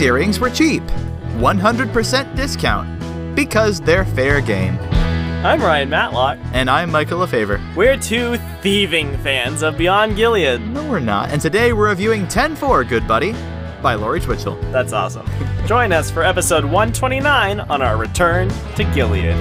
These earrings were cheap. 100% discount. Because they're fair game. I'm Ryan Matlock. And I'm Michael LaFaver. We're two thieving fans of Beyond Gilead. No, we're not. And today we're reviewing 10 4, Good Buddy, by Lori Twichell. That's awesome. Join us for episode 129 on our return to Gilead.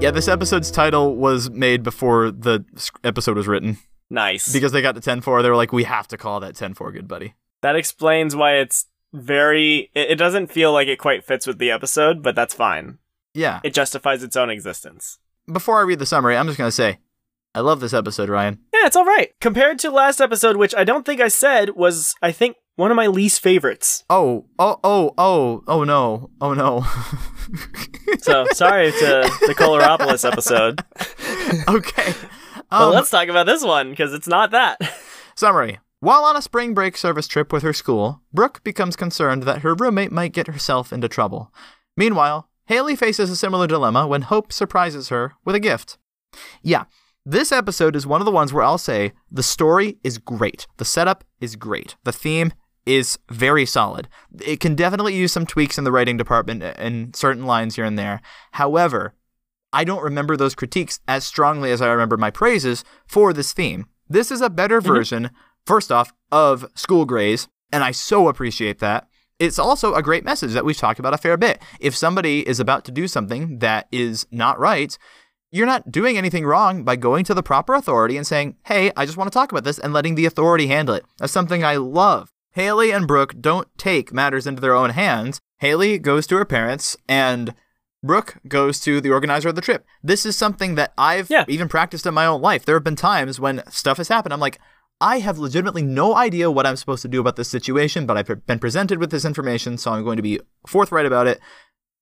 Yeah, this episode's title was made before the episode was written. Nice. Because they got to 10 4, they were like, we have to call that 10 4, Good Buddy. that explains why it's very. It, it doesn't feel like it quite fits with the episode, but that's fine. Yeah. It justifies its own existence. Before I read the summary, I'm just going to say, I love this episode, Ryan. Yeah, it's all right. Compared to last episode, which I don't think I said was, I think, one of my least favorites. Oh, oh, oh, oh, oh no, oh no. So sorry to the Colorapolis episode. okay. But Um, let's talk about this one because it's not that. Summary. While on a spring break service trip with her school, Brooke becomes concerned that her roommate might get herself into trouble. Meanwhile, Haley faces a similar dilemma when Hope surprises her with a gift. Yeah, this episode is one of the ones where I'll say the story is great, the setup is great, the theme is very solid. It can definitely use some tweaks in the writing department and certain lines here and there. However, I don't remember those critiques as strongly as I remember my praises for this theme. This is a better mm-hmm. version, first off, of School Grays, and I so appreciate that. It's also a great message that we've talked about a fair bit. If somebody is about to do something that is not right, you're not doing anything wrong by going to the proper authority and saying, hey, I just want to talk about this and letting the authority handle it. That's something I love. Haley and Brooke don't take matters into their own hands. Haley goes to her parents and Brooke goes to the organizer of the trip. This is something that I've Yeah. even practiced in my own life. There have been times when stuff has happened. I'm like, I have legitimately no idea what I'm supposed to do about this situation, but I've been presented with this information, so I'm going to be forthright about it.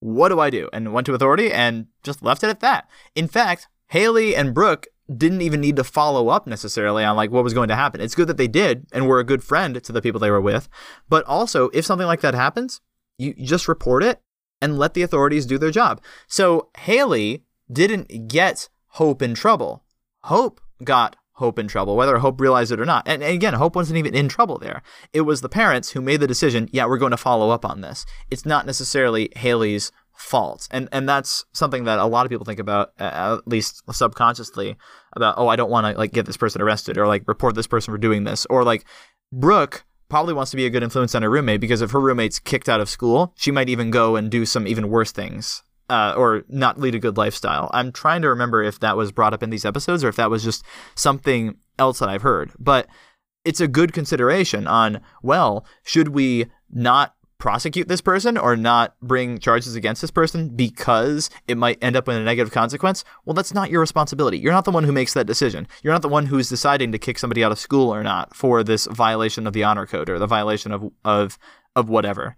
What do I do? And went to authority and just left it at that. In fact, Haley and Brooke didn't even need to follow up necessarily on like what was going to happen. It's good that they did and were a good friend to the people they were with. But also, if something like that happens, you you just report it and let the authorities do their job. So Haley didn't get Hope in trouble. Hope got Hope in trouble, whether Hope realized it or not. And, again, Hope wasn't even in trouble there. It was the parents who made the decision, yeah, we're going to follow up on this. It's not necessarily Haley's fault. And and that's something that a lot of people think about, at least subconsciously, about, oh, I don't want to like get this person arrested or like report this person for doing this. Or like Brooke probably wants to be a good influence on her roommate because if her roommate's kicked out of school, she might even go and do some even worse things. Uh, or not lead a good lifestyle. I'm trying to remember if that was brought up in these episodes or if that was just something else that I've heard. But it's a good consideration on, well, should we not prosecute this person or not bring charges against this person because it might end up in a negative consequence? Well, that's not your responsibility. You're not the one who makes that decision. You're not the one who's deciding to kick somebody out of school or not for this violation of the honor code or the violation of of of whatever.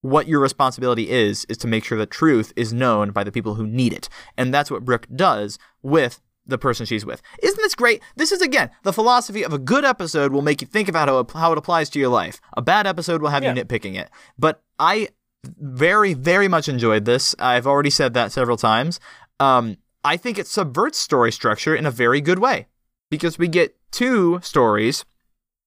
What your responsibility is is to make sure the truth is known by the people who need it. And that's what Brooke does with the person she's with. Isn't this great? This is again the philosophy of a good episode will make you think about how it, how it applies to your life. A bad episode will have Yeah. you nitpicking it. But I very very much enjoyed this. I've already said that several times. Um, I think it subverts story structure in a very good way because we get two stories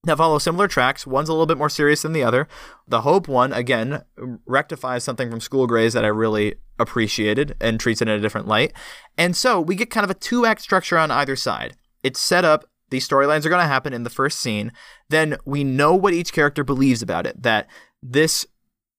that follow similar tracks. One's a little bit more serious than the other. The Hope one, again, rectifies something from School Grays that I really appreciated and treats it in a different light. And so we get kind of a two act structure on either side. It's set up, these storylines are going to happen in the first scene. Then we know what each character believes about it that this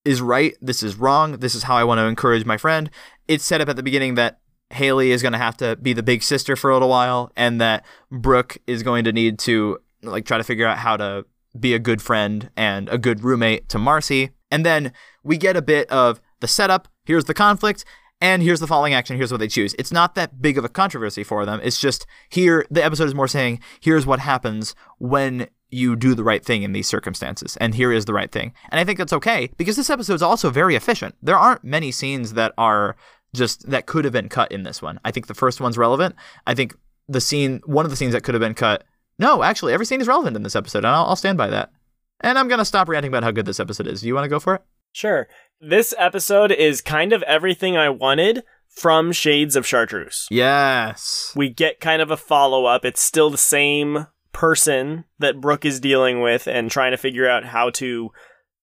is right, this is wrong, this is how I want to encourage my friend. It's set up at the beginning that Haley is going to have to be the big sister for a little while, and that Brooke is going to need to like try to figure out how to be a good friend and a good roommate to Marcy. And then we get a bit of the setup. Here's the conflict, and here's the falling action. Here's what they choose. It's not that big of a controversy for them. It's just here. The episode is more saying, here's what happens when you do the right thing in these circumstances, and here is the right thing. And I think that's okay because this episode is also very efficient. There aren't many scenes that are just that could have been cut in this one. I think the first one's relevant. I think the scene, one of the scenes that could have been cut. No, actually, every scene is relevant in this episode, and I'll, I'll stand by that. And I'm gonna stop ranting about how good this episode is. Do you want to go for it? Sure. This episode is kind of everything I wanted from Shades of Chartreuse. Yes. We get kind of a follow up. It's still the same person that Brooke is dealing with and trying to figure out how to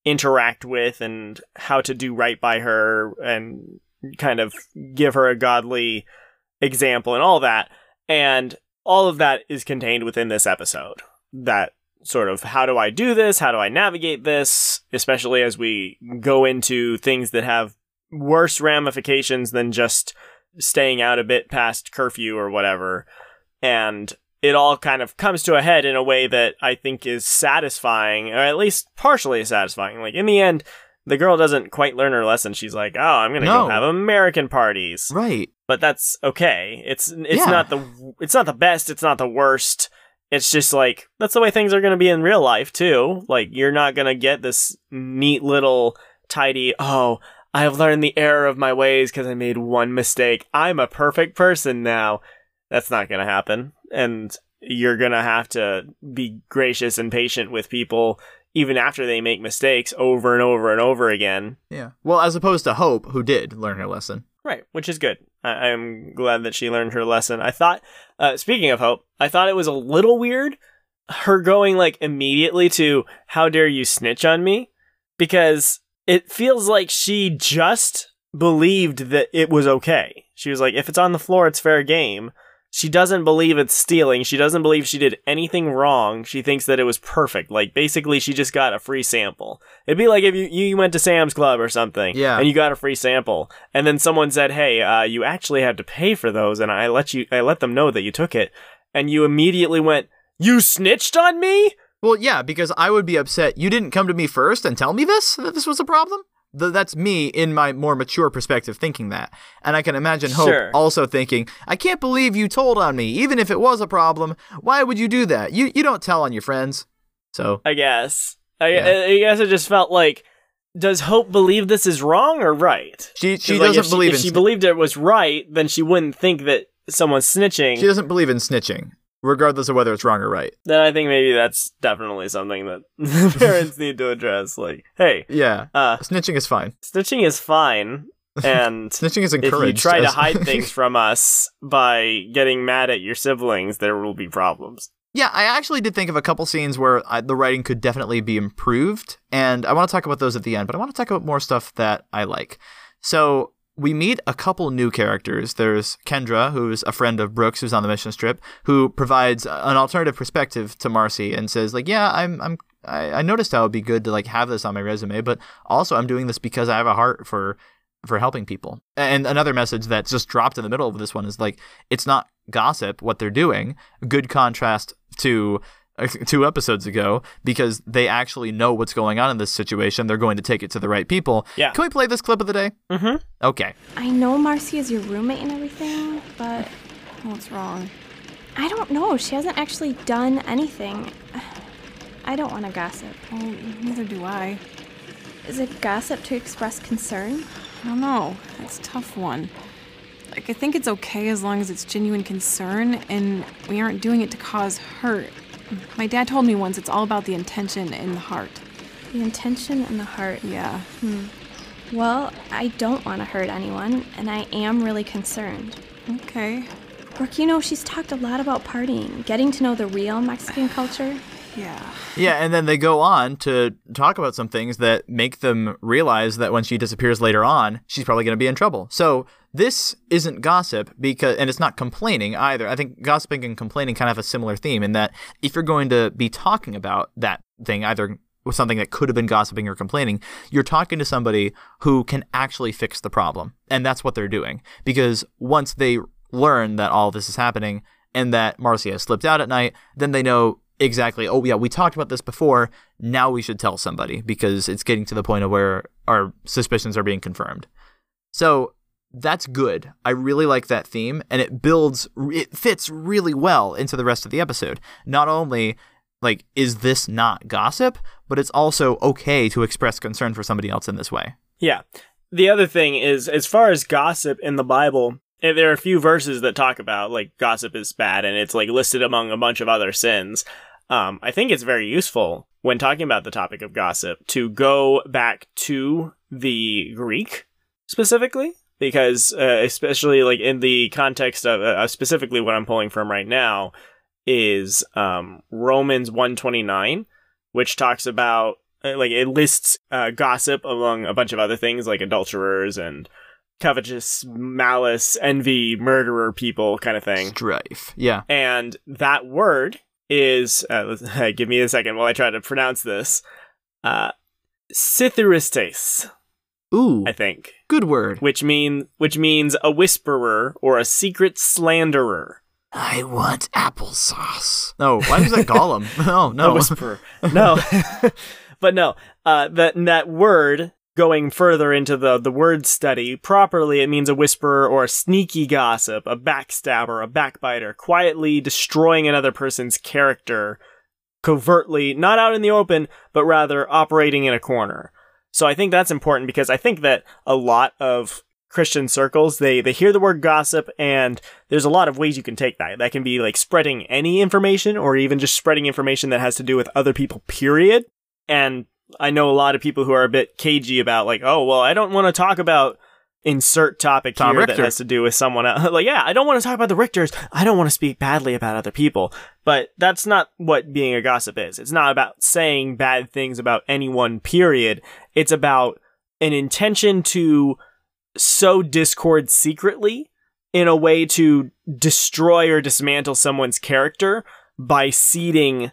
interact with and how to do right by her and kind of give her a godly example and all that. And all of that is contained within this episode. That sort of how do I do this? How do I navigate this? Especially as we go into things that have worse ramifications than just staying out a bit past curfew or whatever. And it all kind of comes to a head in a way that I think is satisfying, or at least partially satisfying. Like in the end, the girl doesn't quite learn her lesson. She's like, "Oh, I'm gonna No. go have American parties," Right. but that's okay. It's it's Yeah. not the it's not the best. It's not the worst. It's just like that's the way things are gonna be in real life too. Like you're not gonna get this neat little tidy. Oh, I have learned the error of my ways because I made one mistake. I'm a perfect person now. That's not gonna happen, and you're gonna have to be gracious and patient with people even after they make mistakes over and over and over again. Yeah. Well, as opposed to Hope, who did learn her lesson. Right, which is good. I- I'm glad that she learned her lesson. I thought, uh, speaking of hope, I thought it was a little weird her going like immediately to "How dare you snitch on me?" because it feels like she just believed that it was okay. She was like, "If it's on the floor, it's fair game." She doesn't believe it's stealing. She doesn't believe she did anything wrong. She thinks that it was perfect. Like basically, she just got a free sample. It'd be like if you, you went to Sam's Club or something, Yeah. and you got a free sample, and then someone said, "Hey, uh, you actually had to pay for those," and I let you, I let them know that you took it, and you immediately went, "You snitched on me." Well, yeah, because I would be upset. You didn't come to me first and tell me this, that this was a problem? Th- that's me in my more mature perspective thinking that. And I can imagine Hope Sure. also thinking, I can't believe you told on me. Even if it was a problem, why would you do that? You, you don't tell on your friends. So, I guess. I, Yeah. I guess it just felt like, does Hope believe this is wrong or right? she, she like, doesn't if believe if in she sni- believed it was right, then she wouldn't think that someone's snitching. she doesn't believe in snitching, regardless of whether it's wrong or right. then I think maybe that's definitely something that parents need to address. Like, hey, Yeah. uh, Snitching is fine. snitching is fine, and Snitching is encouraged. if you try to hide things from us by getting mad at your siblings, there will be problems. Yeah, I actually did think of a couple scenes where I, the writing could definitely be improved, and I want to talk about those at the end, but I want to talk about more stuff that I like. So we meet a couple new characters. There's Kendra, who's a friend of Brooke's, who's on the mission strip, who provides an alternative perspective to Marcy and says, like, yeah, I'm, I'm, I, I noticed how it'd be good to like have this on my resume, but also I'm doing this because I have a heart for for helping people. And another message that's just dropped in the middle of this one is like, it's not gossip what they're doing. Good contrast to two episodes ago because they actually know what's going on in this situation. They're going to take it to the right people. Yeah. Can we play this clip of the day? Mm-hmm. Okay. I know Marcy is your roommate and everything, but What's wrong? I don't know. She hasn't actually done anything. I don't want to gossip. Well, neither do I. Is it gossip to express concern? I don't know. That's a tough one. Like, I think it's okay as long as it's genuine concern and we aren't doing it to cause hurt. My dad told me once it's all about the intention in the heart. The intention and the heart. Yeah. Hmm. Well, I don't want to hurt anyone, and I am really concerned. Okay. Brooke, you know, she's talked a lot about partying, getting to know the real Mexican culture. Yeah. Yeah, and then they go on to talk about some things that make them realize that when she disappears later on, she's probably going to be in trouble. So this isn't gossip because, and it's not complaining either. I think gossiping and complaining kind of have a similar theme in that if you're going to be talking about that thing, either with something that could have been gossiping or complaining, you're talking to somebody who can actually fix the problem, and that's what they're doing. Because once they learn that all this is happening and that Marcy has slipped out at night, then they know exactly, oh, yeah, we talked about this before. Now we should tell somebody because it's getting to the point of where our suspicions are being confirmed. So that's good. I really like that theme, and it builds, it fits really well into the rest of the episode. Not only like is this not gossip, but it's also okay to express concern for somebody else in this way. Yeah. The other thing is, as far as gossip in the Bible, eh, there are a few verses that talk about like gossip is bad, and it's like listed among a bunch of other sins. Um, I think it's very useful when talking about the topic of gossip to go back to the Greek specifically, because uh, especially like in the context of uh, specifically what I'm pulling from right now is um, Romans 129, which talks about uh, like it lists uh, gossip among a bunch of other things like adulterers and covetous, malice, envy, murderer people kind of thing. Strife. Yeah. And that word is uh, give me a second while I try to pronounce this. Uh, Ooh, I think, good word. which mean which means a whisperer or a secret slanderer. I want applesauce. No, why was that Gollum? no, A no. whisperer. no, but no. Uh, that that word going further into the the word study properly, it means a whisperer or a sneaky gossip, a backstabber, a backbiter, quietly destroying another person's character, covertly, not out in the open, but rather operating in a corner. So I think that's important because I think that a lot of Christian circles, they, they hear the word gossip and there's a lot of ways you can take that. That can be like spreading any information or even just spreading information that has to do with other people, period. And I know a lot of people who are a bit cagey about like, oh, well, I don't want to talk about insert topic Tom here Richter. that has to do with someone else. like, yeah, I don't want to talk about the Richters. I don't want to speak badly about other people. But that's not what being a gossip is. It's not about saying bad things about anyone, period. It's about an intention to sow discord secretly in a way to destroy or dismantle someone's character by seeding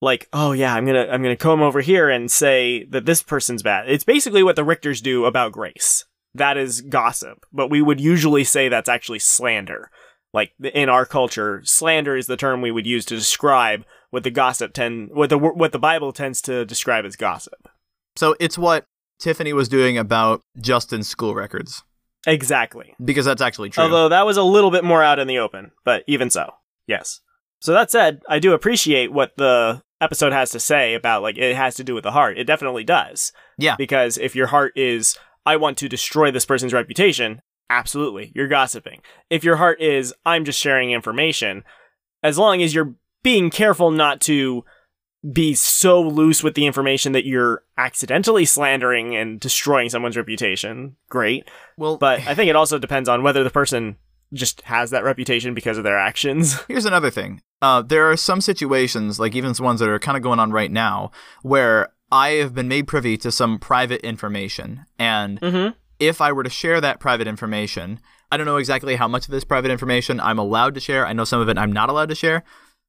like oh yeah i'm gonna i'm gonna come over here and say that this person's bad it's basically what the richters do about grace that is gossip but we would usually say that's actually slander like in our culture slander is the term we would use to describe what the gossip tend what the what the bible tends to describe as gossip So it's what Tiffany was doing about Justin's school records exactly because that's actually true. Although that was a little bit more out in the open, but even so, yes. So that said, I do appreciate what the episode has to say about like it has to do with the heart. It definitely does. Yeah. Because if your heart is I want to destroy this person's reputation, absolutely, you're gossiping. If your heart is I'm just sharing information, as long as you're being careful not to be so loose with the information that you're accidentally slandering and destroying someone's reputation, great. well, But I think it also depends on whether the person just has that reputation because of their actions. Here's another thing. Uh, there are some situations, like even some ones that are kind of going on right now, where I have been made privy to some private information. And Mm-hmm. if I were to share that private information, I don't know exactly how much of this private information I'm allowed to share. I know some of it I'm not allowed to share.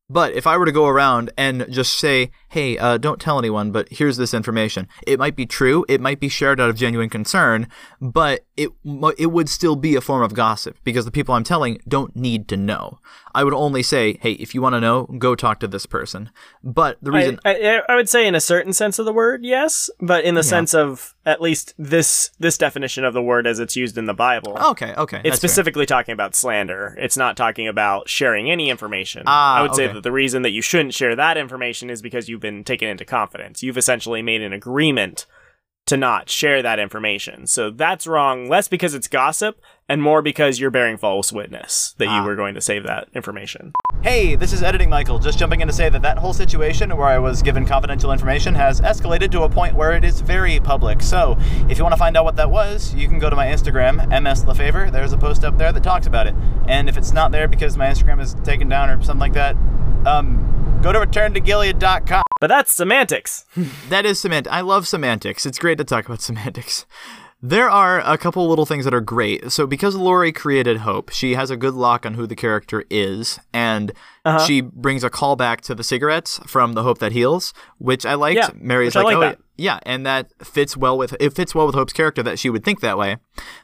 But if I were to go around and just say, hey, uh, don't tell anyone, but here's this information, it might be true, it might be shared out of genuine concern, but it, it would still be a form of gossip because the people I'm telling don't need to know. I would only say, hey, if you want to know, go talk to this person. But the reason. I, I, I would say in a certain sense of the word, yes, but in the sense of at least this this definition of the word as it's used in the Bible. okay, okay. It's that's fair. specifically talking about slander. It's not talking about sharing any information. Ah, I would say that the reason that you shouldn't share that information is because you've been taken into confidence. You've essentially made an agreement to not share that information. So that's wrong, less because it's gossip and more because you're bearing false witness that Ah. you were going to save that information. Hey, this is Editing Michael, just jumping in to say that that whole situation where I was given confidential information has escalated to a point where it is very public. So, if you want to find out what that was, you can go to my Instagram, MS mslefavor. There's a post up there that talks about it. And if it's not there because my Instagram is taken down or something like that, um, go to returntogilead.com. But that's semantics. That is semant. I love semantics. It's great to talk about semantics. There are a couple little things that are great. So because Lori created Hope, she has a good lock on who the character is, and Uh-huh. she brings a callback to the cigarettes from the Hope that heals, which I liked. Yeah, Mary's like, like oh that. yeah, and that fits well with it fits well with Hope's character that she would think that way.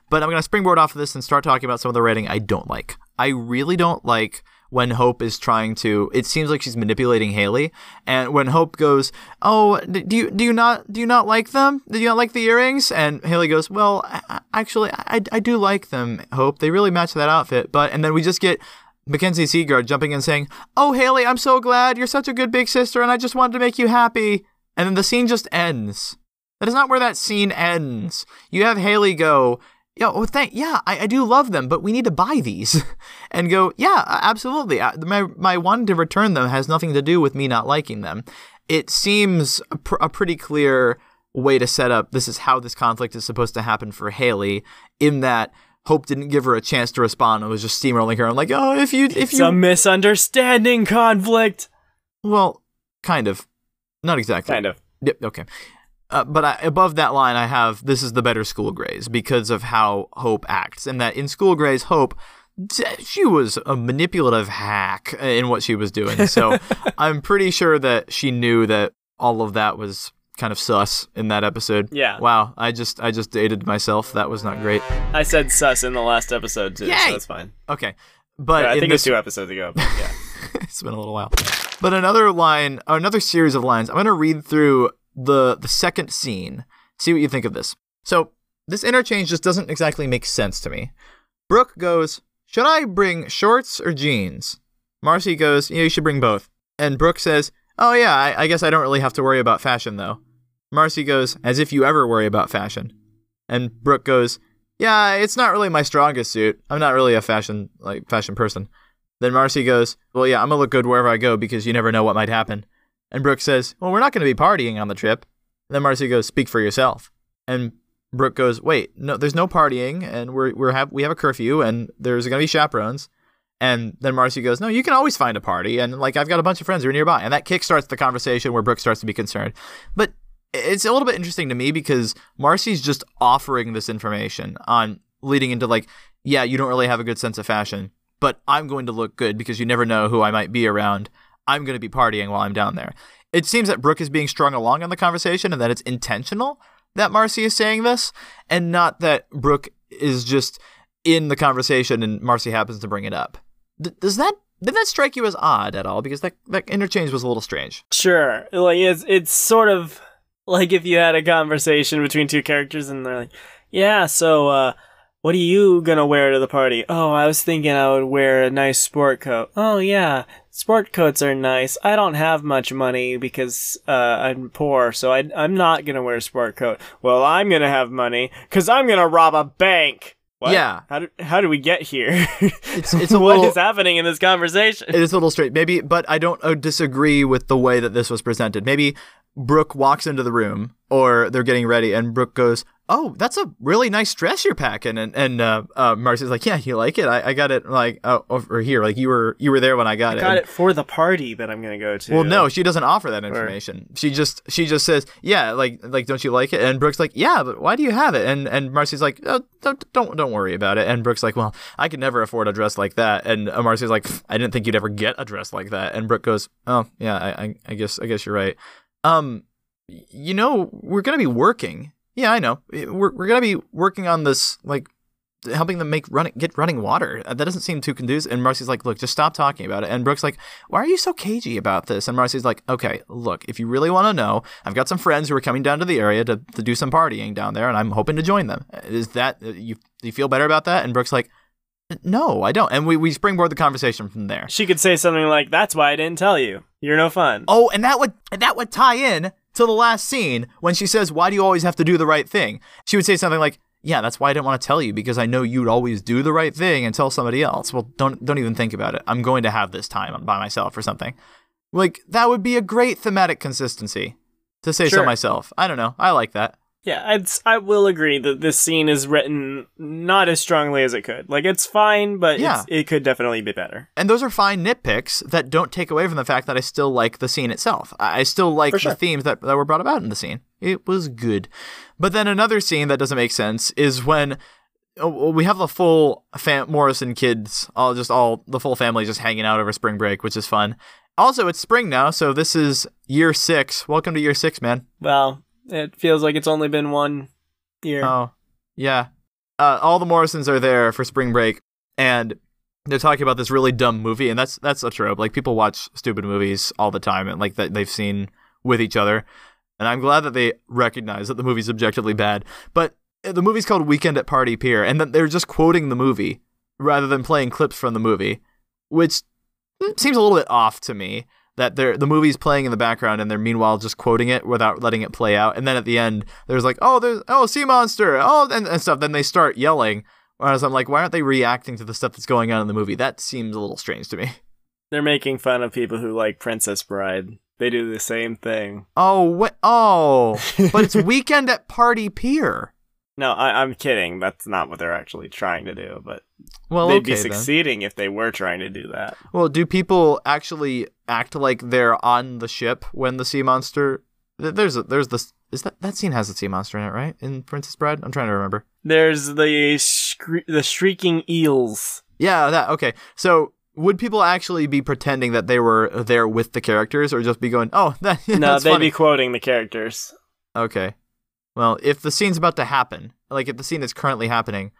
But I'm gonna springboard off of this and start talking about some of the writing I don't like. I really don't like when Hope is trying to. It seems like she's manipulating Haley, and when Hope goes, "Oh, do you do you not do you not like them? Do you not like the earrings?" and Haley goes, "Well, I- actually, I, I do like them. Hope they really match that outfit." But and then we just get. Mackenzie Seagard jumping in saying, Oh, Haley, I'm so glad. You're such a good big sister, and I just wanted to make you happy. And then the scene just ends. That is not where that scene ends. You have Haley go, Yo, oh, thank, yeah, I, I do love them, but we need to buy these. and go, yeah, absolutely. Uh, I- My, my wanting to return them has nothing to do with me not liking them. It seems a, pr- a pretty clear way to set up this is how this conflict is supposed to happen for Haley, in that Hope didn't give her a chance to respond and was just steamrolling her. I'm like, oh, if you, if It's you, a misunderstanding conflict. well, kind of, not exactly. Kind of. Yep. Okay. Uh, but I, above that line, I have this is the better School Grays because of how Hope acts, and that in School Grays, Hope she was a manipulative hack in what she was doing. So I'm pretty sure that she knew that all of that was kind of sus in that episode. Yeah. Wow. I just I just dated myself. That was not great. I said sus in the last episode too, Yay! so that's fine. Okay. But Yeah, I think this, it's two episodes ago. But yeah. it's been a little while. But another line, another series of lines. I'm going to read through the the second scene. See what you think of this. So this interchange just doesn't exactly make sense to me. Brooke goes, "Should I bring shorts or jeans?" Marcy goes, "Yeah, you should bring both." And Brooke says, "Oh yeah, I, I guess I don't really have to worry about fashion though." Marcy goes, "As if you ever worry about fashion." And Brooke goes, "Yeah, it's not really my strongest suit. I'm not really a fashion like fashion person." Then Marcy goes, Well, yeah, I'm to look good wherever I go because you never know what might happen. And Brooke says, Well, we're not going to be partying on the trip. And then Marcy goes, Speak for yourself. And Brooke goes, Wait, no, there's no partying, and we're, we're have, we have a curfew, and there's going to be chaperones. And then Marcy goes, No, you can always find a party. And like, I've got a bunch of friends who are nearby. And that kickstarts the conversation where Brooke starts to be concerned. But it's a little bit interesting to me because Marcy's just offering this information on leading into like, yeah, you don't really have a good sense of fashion, but I'm going to look good because you never know who I might be around. I'm going to be partying while I'm down there. It seems that Brooke is being strung along on the conversation and that it's intentional that Marcy is saying this and not that Brooke is just in the conversation and Marcy happens to bring it up. Does that did that strike you as odd at all? Because that that interchange was a little strange. Sure. Like it's it's sort of like if you had a conversation between two characters and they're like, "Yeah, so uh what are you gonna wear to the party? Oh, I was thinking I would wear a nice sport coat. Oh yeah, sport coats are nice. I don't have much money because uh, I'm poor, so I, I'm not gonna wear a sport coat. Well, I'm gonna have money because I'm gonna rob a bank. What? Yeah. How did how do we get here? It's it's a What little is happening in this conversation? it is a little straight. Maybe, but I don't uh, disagree with the way that this was presented. Maybe Brooke walks into the room, or they're getting ready, and Brooke goes, "Oh, that's a really nice dress you're packing," and and uh, uh, Marcy's like, "Yeah, you like it? I, I got it like uh, over here. Like you were you were there when I got I it." got it for the party that I'm gonna go to. Well, no, she doesn't offer that information. She just she just says, "Yeah, like like don't you like it?" And Brooke's like, "Yeah, but why do you have it?" And and Marcy's like, oh, "Don't don't don't worry about it." And Brooke's like, "Well, I could never afford a dress like that." And uh, Marcy's like, "I didn't think you'd ever get a dress like that." And Brooke goes, "Oh, yeah, I I, I guess I guess you're right." Um, you know, we're gonna be working. Yeah, I know. We're we're gonna be working on this like helping them make running get running water. Uh, That doesn't seem too conducive. And Marcy's like, look, just stop talking about it. And Brooke's like, why are you so cagey about this? And Marcy's like, okay, look, if you really want to know, I've got some friends who are coming down to the area to, to do some partying down there, and I'm hoping to join them. Is that uh, you? You feel better about that? And Brooke's like, no, I don't. And we we springboard the conversation from there. She could say something like, "That's why I didn't tell you. You're no fun." Oh, and that would and that would tie in to the last scene when she says, "Why do you always have to do the right thing?" She would say something like, "Yeah, that's why I didn't want to tell you because I know you'd always do the right thing and tell somebody else." Well, don't don't even think about it. I'm going to have this time by myself or something. Like that would be a great thematic consistency to say so myself. I don't know. I like that. Yeah, I'd, s- I will agree that this scene is written not as strongly as it could. Like it's fine, but Yeah. it's, it could definitely be better. And those are fine nitpicks that don't take away from the fact that I still like the scene itself. I I still like sure. the themes that, that were brought about in the scene. It was good. But then another scene that doesn't make sense is when oh, we have the full fam- Morrison kids, all just all the full family just hanging out over spring break, which is fun. Also, it's spring now, so this is year six. Welcome to year six, man. Well, it feels like it's only been one year. Oh, yeah. Uh, all the Morrisons are there for spring break, and they're talking about this really dumb movie, and that's that's a trope. Like people watch stupid movies all the time, and like that they've seen with each other. And I'm glad that they recognize that the movie's objectively bad. But uh, the movie's called Weekend at Party Pier, and then they're just quoting the movie rather than playing clips from the movie, which mm, seems a little bit off to me. That they're the movie's playing in the background and they're meanwhile just quoting it without letting it play out. And then at the end, there's like, oh, there's oh sea monster, oh, and, and stuff. Then they start yelling. Whereas I'm like, why aren't they reacting to the stuff that's going on in the movie? That seems a little strange to me. They're making fun of people who like Princess Bride. They do the same thing. Oh, what? Oh, but it's weekend at Party Pier. No, I, I'm kidding. That's not what they're actually trying to do, but Well, they'd okay be then. succeeding if they were trying to do that. Well, do people actually act like they're on the ship when the sea monster? There's a, there's this is that that scene has a sea monster in it, right? In Princess Bride, I'm trying to remember. There's the scre- the shrieking eels. Yeah, that okay. So would people actually be pretending that they were there with the characters, or just be going, "Oh, that, no, they'd funny." be quoting the characters. Okay. Well, if the scene's about to happen, like if the scene is currently happening,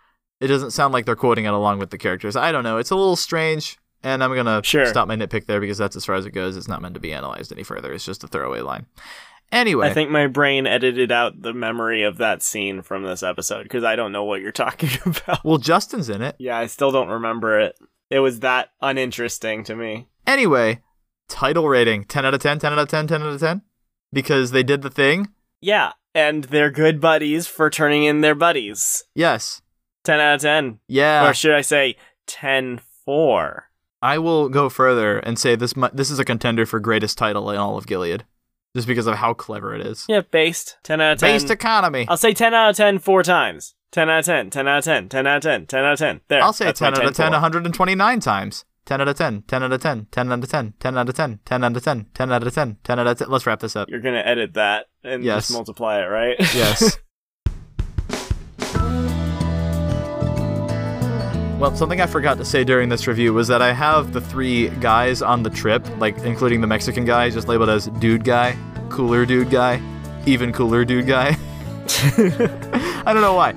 it doesn't sound like they're quoting it along with the characters. I don't know. It's a little strange, and I'm gonna Sure. stop my nitpick there because that's as far as it goes. It's not meant to be analyzed any further. It's just a throwaway line. Anyway, I think my brain edited out the memory of that scene from this episode because I don't know what you're talking about. well, Justin's in it. Yeah, I still don't remember it. It was that uninteresting to me. Anyway, title rating 10 out of 10, 10 out of 10, 10 out of 10 because they did the thing. Yeah, and they're good buddies for turning in their buddies. Yes. 10 out of 10. Yeah. Or should I say 10 4? I will go further and say this mu- this is a contender for greatest title in all of Gilead just because of how clever it is. Yeah, based. 10 out of 10. Based economy. I'll say 10 out of 10 four times. 10 out of 10, 10 out of 10, 10 out of 10, 10 out of 10. There. I'll say that's my 10 out of 10 4. 129 times. 10 out of 10, 10 out of 10, 10 out of 10, 10 out of 10, 10 out of 10, 10 out of 10, 10 out of 10. Let's wrap this up. You're going to edit that and Yes. just multiply it, right? Yes. Well, something I forgot to say during this review was that I have the three guys on the trip, like including the Mexican guy, just labeled as dude guy, cooler dude guy, even cooler dude guy. I don't know why.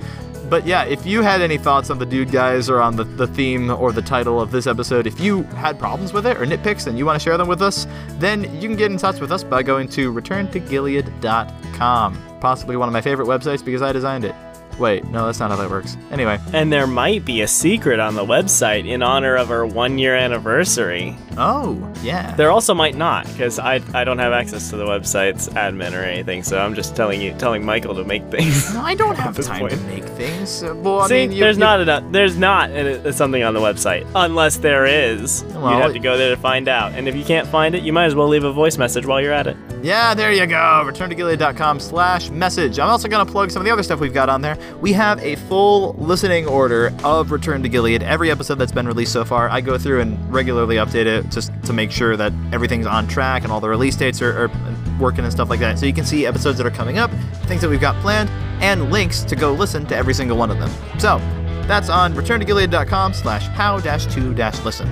But yeah, if you had any thoughts on the dude guys or on the, the theme or the title of this episode, if you had problems with it or nitpicks and you want to share them with us, then you can get in touch with us by going to returntogilead.com. Possibly one of my favorite websites because I designed it. Wait, no, that's not how that works. Anyway, and there might be a secret on the website in honor of our one year anniversary. oh, yeah. There also might not, because I, I don't have access to the website's admin or anything, so I'm just telling you telling Michael to make things. No, I don't have time to make things. Uh, well, I See, mean, you- there's you- not enough. There's not uh, something on the website, unless there is. Well, You'd have to go there to find out. And if you can't find it, you might as well leave a voice message while you're at it. Yeah, there you go. ReturnToGilead.com slash message. I'm also going to plug some of the other stuff we've got on there. We have a full listening order of Return to Gilead. Every episode that's been released so far, I go through and regularly update it just to make sure that everything's on track and all the release dates are, are working and stuff like that. So you can see episodes that are coming up, things that we've got planned, and links to go listen to every single one of them. So that's on ReturnToGilead.com slash how-to-listen.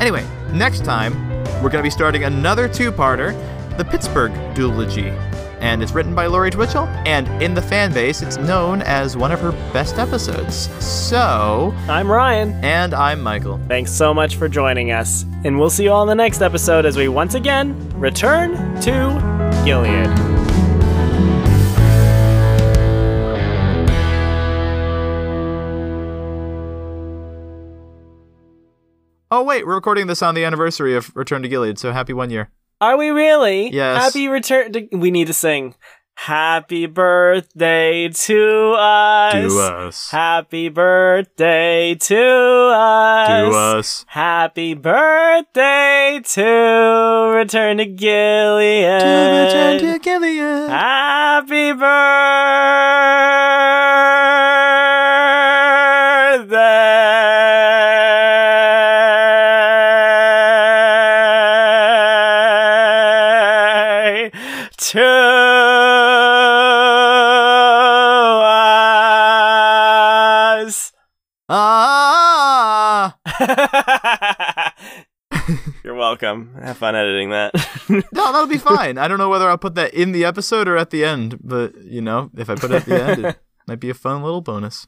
Anyway, next time, we're going to be starting another two-parter, the Pittsburgh Duology. And it's written by Lori Twichell, and in the fan base, it's known as one of her best episodes. So, I'm Ryan. and I'm Michael. Thanks so much for joining us, and we'll see you all in the next episode as we once again return to Gilead. Oh, wait, we're recording this on the anniversary of Return to Gilead, so happy one year. Are we really? Yes. Happy return to. We need to sing. Happy birthday to us. To us. Happy birthday to us. To us. Happy birthday to Return to Gilead. To Return to Gilead. Happy birthday welcome. Have fun editing that. No, that'll be fine. I don't know whether I'll put that in the episode or at the end, but you know, if I put it at the end, it might be a fun little bonus.